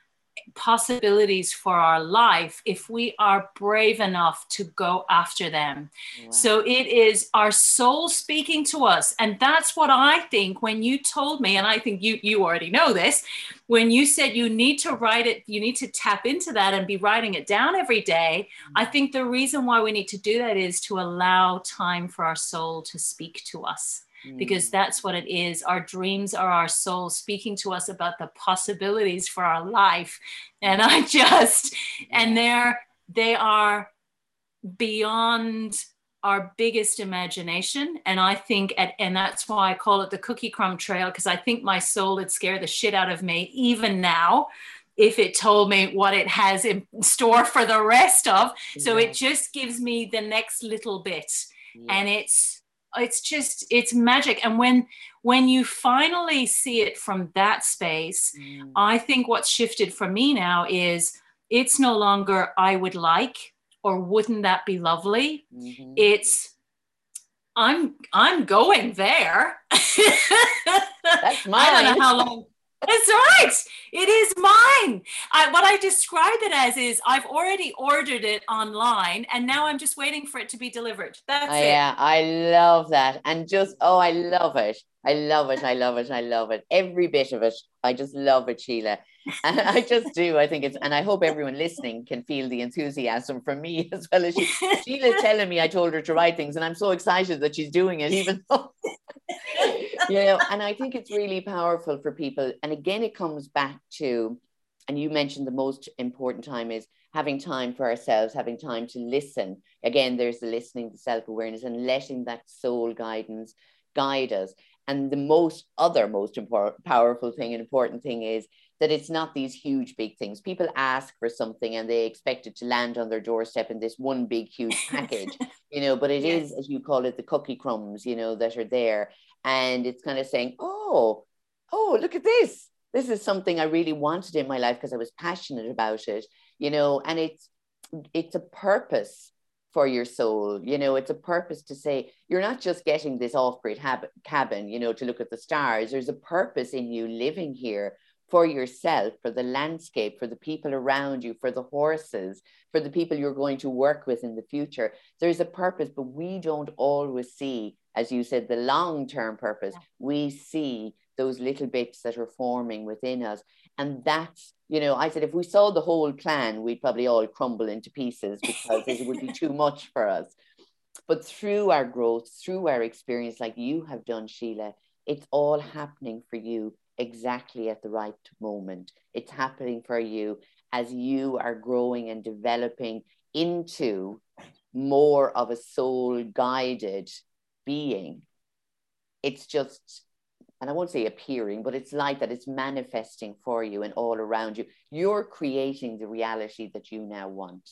Speaker 2: possibilities for our life if we are brave enough to go after them. Wow. So it is our soul speaking to us. And that's what I think when you told me, and I think you, you already know this, when you said you need to write it, you need to tap into that and be writing it down every day. Mm-hmm. I think the reason why we need to do that is to allow time for our soul to speak to us because mm. that's what it is. Our dreams are our soul speaking to us about the possibilities for our life. And I just, and they're, they are beyond our biggest imagination. And I think, at, and that's why I call it the cookie crumb trail, because I think my soul would scare the shit out of me even now if it told me what it has in store for the rest of. So it just gives me the next little bit. Yeah. And it's it's just it's magic and when when you finally see it from that space mm. i think what's shifted for me now is it's no longer i would like or wouldn't that be lovely mm-hmm. it's i'm i'm going there
Speaker 1: that's mine
Speaker 2: i don't know how long that's right. It is mine. I, what I describe it as is I've already ordered it online and now I'm just waiting for it to be delivered. That's oh, it.
Speaker 1: Yeah, I love that. And just, oh, I love it. I love it. I love it. I love it. Every bit of it. I just love it, Sheila. And I just do. I think it's, and I hope everyone listening can feel the enthusiasm from me as well as she. Sheila's telling me I told her to write things, and I'm so excited that she's doing it, even though, you know, and I think it's really powerful for people. And again, it comes back to, and you mentioned the most important time is having time for ourselves, having time to listen. Again, there's the listening, the self awareness, and letting that soul guidance guide us. And the most other most important, powerful thing and important thing is that it's not these huge big things. People ask for something and they expect it to land on their doorstep in this one big huge package, you know. But it yes. is, as you call it, the cookie crumbs, you know, that are there, and it's kind of saying, "Oh, oh, look at this! This is something I really wanted in my life because I was passionate about it." you know, and it's it's a purpose for your soul. You know, it's a purpose to say you're not just getting this off-grid hab- cabin, you know, to look at the stars. There's a purpose in you living here for yourself, for the landscape, for the people around you, for the horses, for the people you're going to work with in the future. There's a purpose, but we don't always see, as you said, the long-term purpose. We see those little bits that are forming within us. And that's, you know, I said, if we saw the whole plan, we'd probably all crumble into pieces because it would be too much for us. But through our growth, through our experience, like you have done, Sheila, it's all happening for you exactly at the right moment. It's happening for you as you are growing and developing into more of a soul guided being. It's just and I won't say appearing, but it's like that it's manifesting for you and all around you. You're creating the reality that you now want.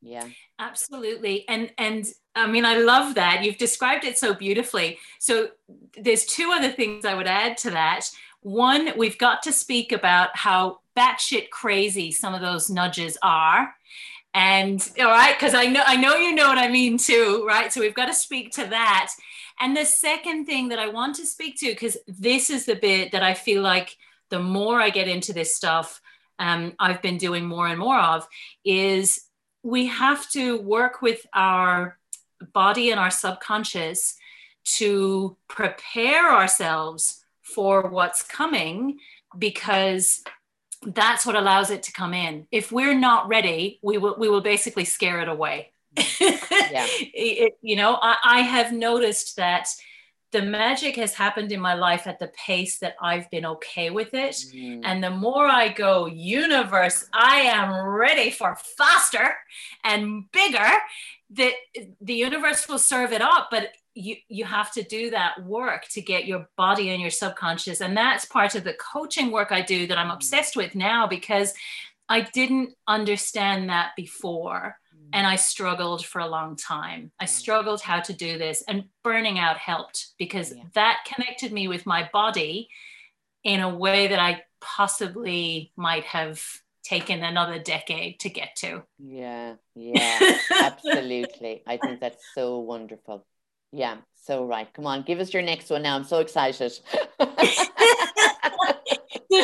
Speaker 1: Yeah.
Speaker 2: Absolutely. And and I mean I love that. You've described it so beautifully. So there's two other things I would add to that. One, we've got to speak about how batshit crazy some of those nudges are. And all right, because I know I know you know what I mean too, right? So we've got to speak to that. And the second thing that I want to speak to, because this is the bit that I feel like the more I get into this stuff, um, I've been doing more and more of, is we have to work with our body and our subconscious to prepare ourselves for what's coming because that's what allows it to come in. If we're not ready, we will we will basically scare it away yeah. it, you know, I, I have noticed that the magic has happened in my life at the pace that I've been okay with it. Mm. And the more I go, universe, I am ready for faster and bigger, that the universe will serve it up. But you, you have to do that work to get your body and your subconscious. And that's part of the coaching work I do that I'm mm. obsessed with now because I didn't understand that before and I struggled for a long time. I mm. struggled how to do this, and burning out helped because yeah. that connected me with my body in a way that I possibly might have taken another decade to get to.
Speaker 1: Yeah, yeah, absolutely. I think that's so wonderful. Yeah, so right. Come on, give us your next one now. I'm so excited.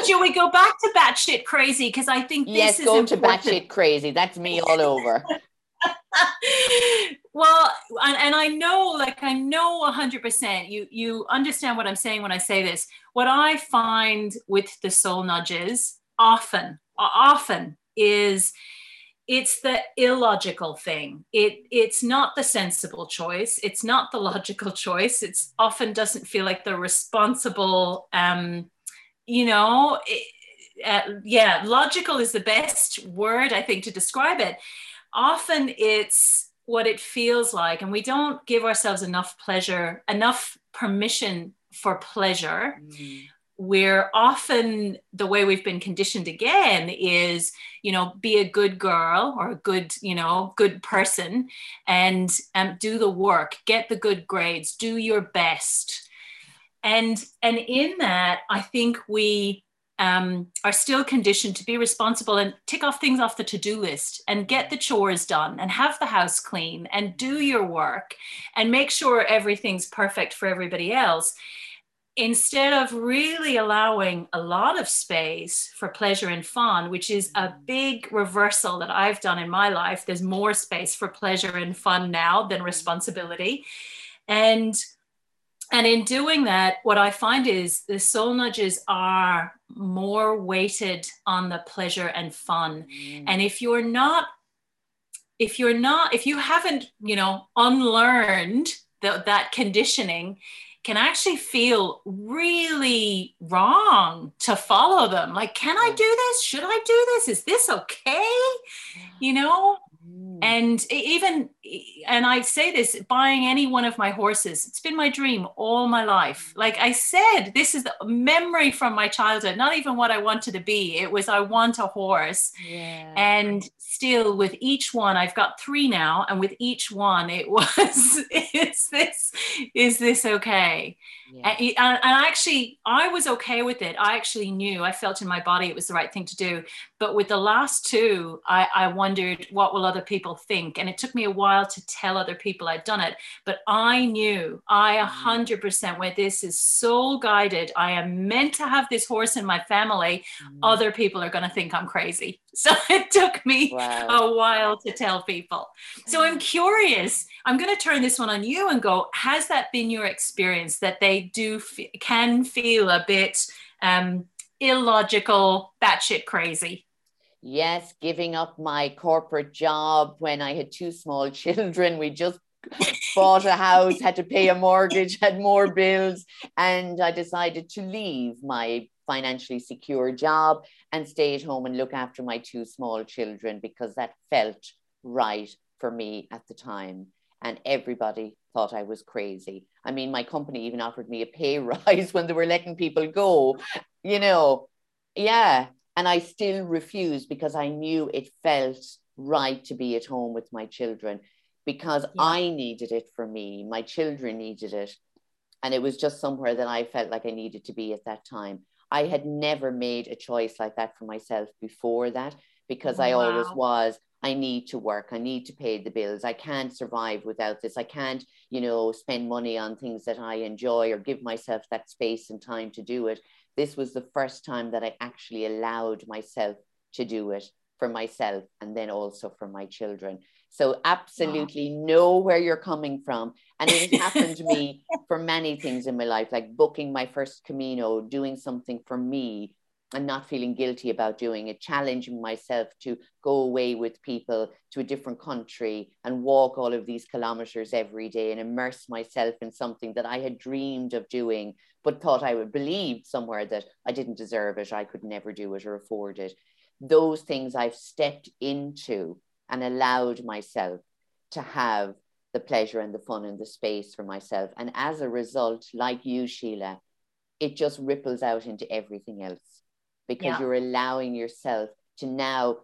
Speaker 2: Should we go back to batshit crazy? Because I think this
Speaker 1: yes,
Speaker 2: is
Speaker 1: go
Speaker 2: important.
Speaker 1: to batshit crazy. That's me all over.
Speaker 2: well and, and, i know like i know 100% you you understand what i'm saying when i say this. What i find with the soul nudges often often is it's the illogical thing. It it's not the sensible choice. It's not the logical choice. It's often doesn't feel like the responsible um you know it, uh, yeah logical is the best word i think to describe it often it's what it feels like, and we don't give ourselves enough pleasure, enough permission for pleasure. Mm. We're often the way we've been conditioned again is, you know, be a good girl or a good, you know, good person and um, do the work, get the good grades, do your best. And and in that, I think we um, are still conditioned to be responsible and tick off things off the to-do list and get the chores done and have the house clean and do your work and make sure everything's perfect for everybody else. Instead of really allowing a lot of space for pleasure and fun which is a big reversal that i've done in my life there's more space for pleasure and fun now than responsibility. And and in doing that, what I find is the soul nudges are more weighted on the pleasure and fun. Mm. And if you're not, if you're not, if you haven't, you know, unlearned the, that conditioning, can actually feel really wrong to follow them. Like, can I do this? Should I do this? Is this okay? You know? Mm. And even, and I say this buying any one of my horses, it's been my dream all my life. Like I said, this is a memory from my childhood, not even what I wanted to be. It was, I want a horse. Yeah. And still, with each one, I've got three now. And with each one, it was, is this, is this okay? Yeah. And, and, actually, I was okay with it. I actually knew, I felt in my body it was the right thing to do. But with the last two, I, I wondered what will other people think. And it took me a while to tell other people I'd done it. But I knew, I 100% mm. went, this is soul guided. I am meant to have this horse in my family. Mm. Other people are going to think I'm crazy. So it took me wow. a while to tell people. So I'm curious. I'm going to turn this one on you and go, has that been your experience that they do f- can feel a bit um, illogical, batshit crazy?
Speaker 1: Yes, giving up my corporate job when I had two small children. We just bought a house, had to pay a mortgage, had more bills, and I decided to leave my financially secure job and stay at home and look after my two small children because that felt right for me at the time. And everybody thought I was crazy. I mean, my company even offered me a pay rise when they were letting people go, you know. Yeah. And I still refused because I knew it felt right to be at home with my children because yeah. I needed it for me. My children needed it. And it was just somewhere that I felt like I needed to be at that time. I had never made a choice like that for myself before that because I always was I need to work. I need to pay the bills. I can't survive without this. I can't, you know, spend money on things that I enjoy or give myself that space and time to do it. This was the first time that I actually allowed myself to do it for myself and then also for my children. So absolutely wow. know where you're coming from. And it happened to me for many things in my life, like booking my first Camino, doing something for me and not feeling guilty about doing it, challenging myself to go away with people to a different country and walk all of these kilometers every day and immerse myself in something that I had dreamed of doing, but thought I would believe somewhere that I didn't deserve it, I could never do it or afford it. Those things I've stepped into and allowed myself to have the pleasure and the fun and the space for myself. And as a result, like you, Sheila, it just ripples out into everything else because yeah. you're allowing yourself to now,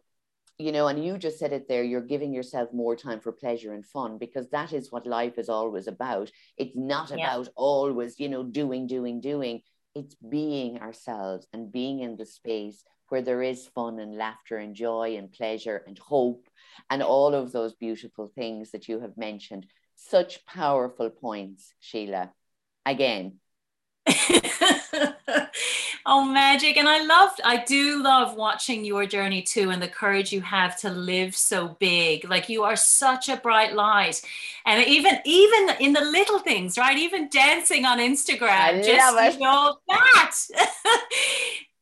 Speaker 1: you know, and you just said it there, you're giving yourself more time for pleasure and fun because that is what life is always about. It's not yeah. about always, you know, doing, doing, doing. It's being ourselves and being in the space where there is fun and laughter and joy and pleasure and hope and all of those beautiful things that you have mentioned. Such powerful points, Sheila. Again.
Speaker 2: oh magic. And i loved i do love watching your journey too and the courage you have to live so big. Like you are such a bright light. And even even in the little things right? Even dancing on instagram I just you know that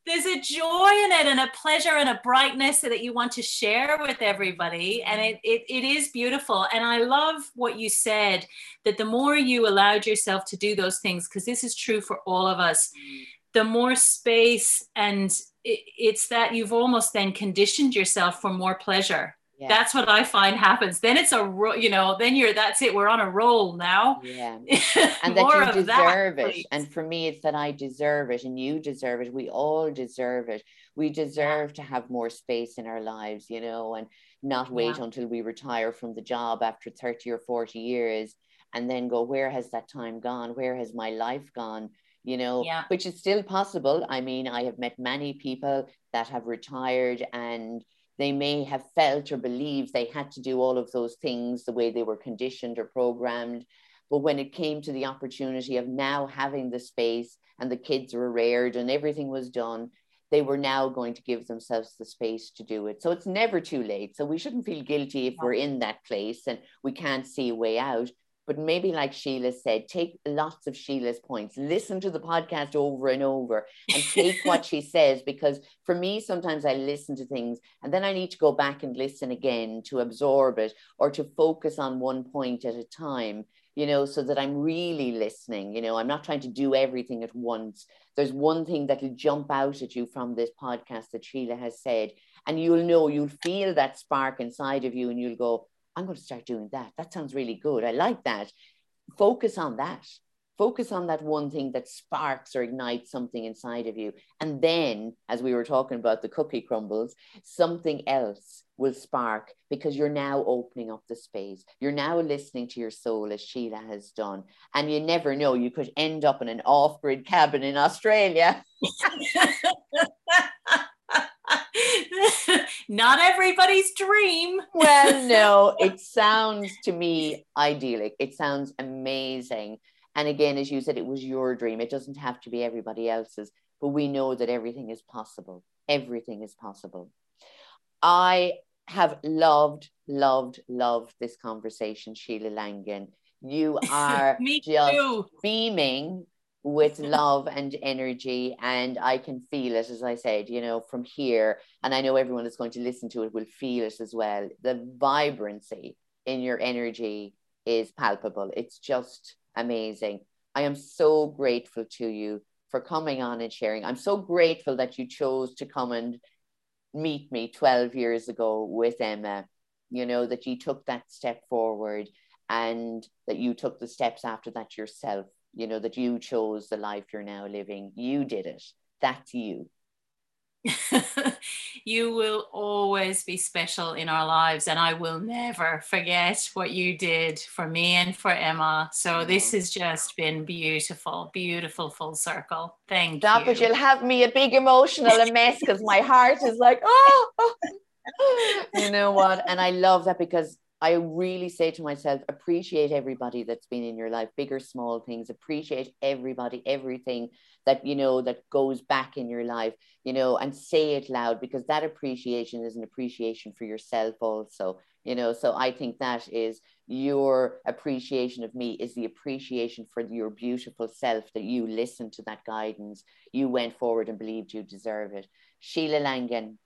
Speaker 2: there's a joy in it and a pleasure and a brightness that you want to share with everybody. And it, it, it is beautiful. And i love what you said that the more you allowed yourself to do those things because this is true for all of us the more space and it, it's that you've almost then conditioned yourself for more pleasure. Yeah. that's what i find happens. Then it's a ro- you know then you're that's it we're on a roll now.
Speaker 1: Yeah. And that you deserve that, it. please. and for me it's that i deserve it and you deserve it. We all deserve it. We deserve yeah. to have more space in our lives you know and not wait yeah. until we retire from the job after 30 or 40 years and then go where has that time gone? Where has my life gone you know, yeah. which is still possible. I mean, I have met many people that have retired and they may have felt or believed they had to do all of those things the way they were conditioned or programmed. But when it came to the opportunity of now having the space and the kids were reared and everything was done, they were now going to give themselves the space to do it. So it's never too late. So we shouldn't feel guilty if we're in that place and we can't see a way out But maybe, like Sheila said, take lots of Sheila's points, listen to the podcast over and over, and take what she says. Because for me, sometimes I listen to things and then I need to go back and listen again to absorb it or to focus on one point at a time you know, so that I'm really listening. You know, I'm not trying to do everything at once. There's one thing that will jump out at you from this podcast that Sheila has said, and you'll know, you'll feel that spark inside of you, and you'll go, I'm going to start doing that. That sounds really good. I like that. Focus on that. Focus on that one thing that sparks or ignites something inside of you. And then, as we were talking about the cookie crumbles, something else will spark because you're now opening up the space. You're now listening to your soul as Sheila has done. And you never know, you could end up in an off grid cabin in Australia.
Speaker 2: Not everybody's dream.
Speaker 1: well, no, it sounds to me idyllic. It sounds amazing. And again, as you said, it was your dream. It doesn't have to be everybody else's, but we know that everything is possible. Everything is possible. I have loved, loved, loved this conversation, Sheila Langan. You are just too. beaming with love and energy, and I can feel it, as I said, you know, from here. And I know everyone that's going to listen to it will feel it as well. The vibrancy in your energy is palpable. It's just amazing. I am so grateful to you for coming on and sharing. I'm so grateful that you chose to come and meet me 12 years ago with Emma, you know, that you took that step forward and that you took the steps after that yourself, you know, that you chose the life you're now living. You did it. That's you.
Speaker 2: you will always be special in our lives, and I will never forget what you did for me and for Emma. So mm-hmm. this has just been beautiful, beautiful full circle. Thank
Speaker 1: Stop you. it, you'll have me a big emotional mess because my heart is like, oh, oh, you know what? And I love that because I really say to myself, appreciate everybody that's been in your life, big or small things, appreciate everybody, everything that, you know, that goes back in your life, you know, and say it loud because that appreciation is an appreciation for yourself also, you know. So I think that is your appreciation of me is the appreciation for your beautiful self that you listened to that guidance, you went forward and believed you deserve it. Sheila Langan,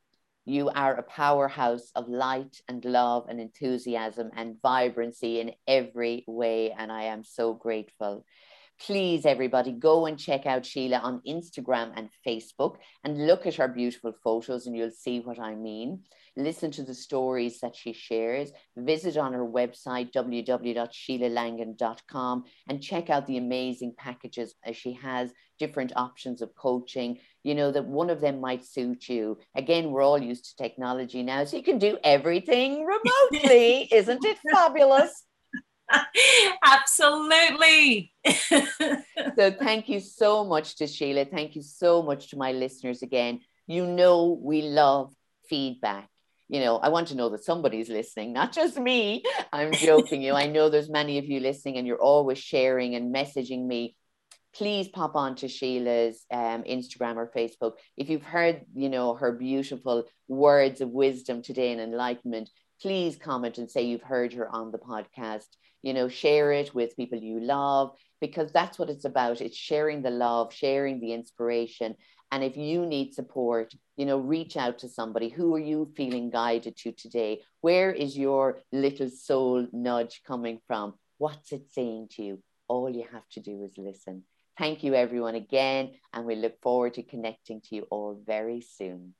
Speaker 1: you are a powerhouse of light and love and enthusiasm and vibrancy in every way. And I am so grateful. Please, everybody, go and check out Sheila on Instagram and Facebook and look at her beautiful photos, and you'll see what I mean listen to the stories that she shares, visit on her website, www.sheilalangan.com, and check out the amazing packages as she has different options of coaching. You know, that one of them might suit you. Again, we're all used to technology now, so you can do everything remotely. Isn't it fabulous?
Speaker 2: Absolutely.
Speaker 1: so, thank you so much to Sheila. Thank you so much to my listeners again. You know, we love feedback you know, I want to know that somebody's listening, not just me. I'm joking you. I know there's many of you listening and you're always sharing and messaging me. Please pop on to Sheila's um, Instagram or Facebook. If you've heard, you know, her beautiful words of wisdom today and enlightenment, please comment and say you've heard her on the podcast. You know, share it with people you love because that's what it's about. It's sharing the love, sharing the inspiration, and if you need support, you know, reach out to somebody. Who are you feeling guided to today? Where is your little soul nudge coming from? What's it saying to you? All you have to do is listen. Thank you, everyone, again. And we look forward to connecting to you all very soon.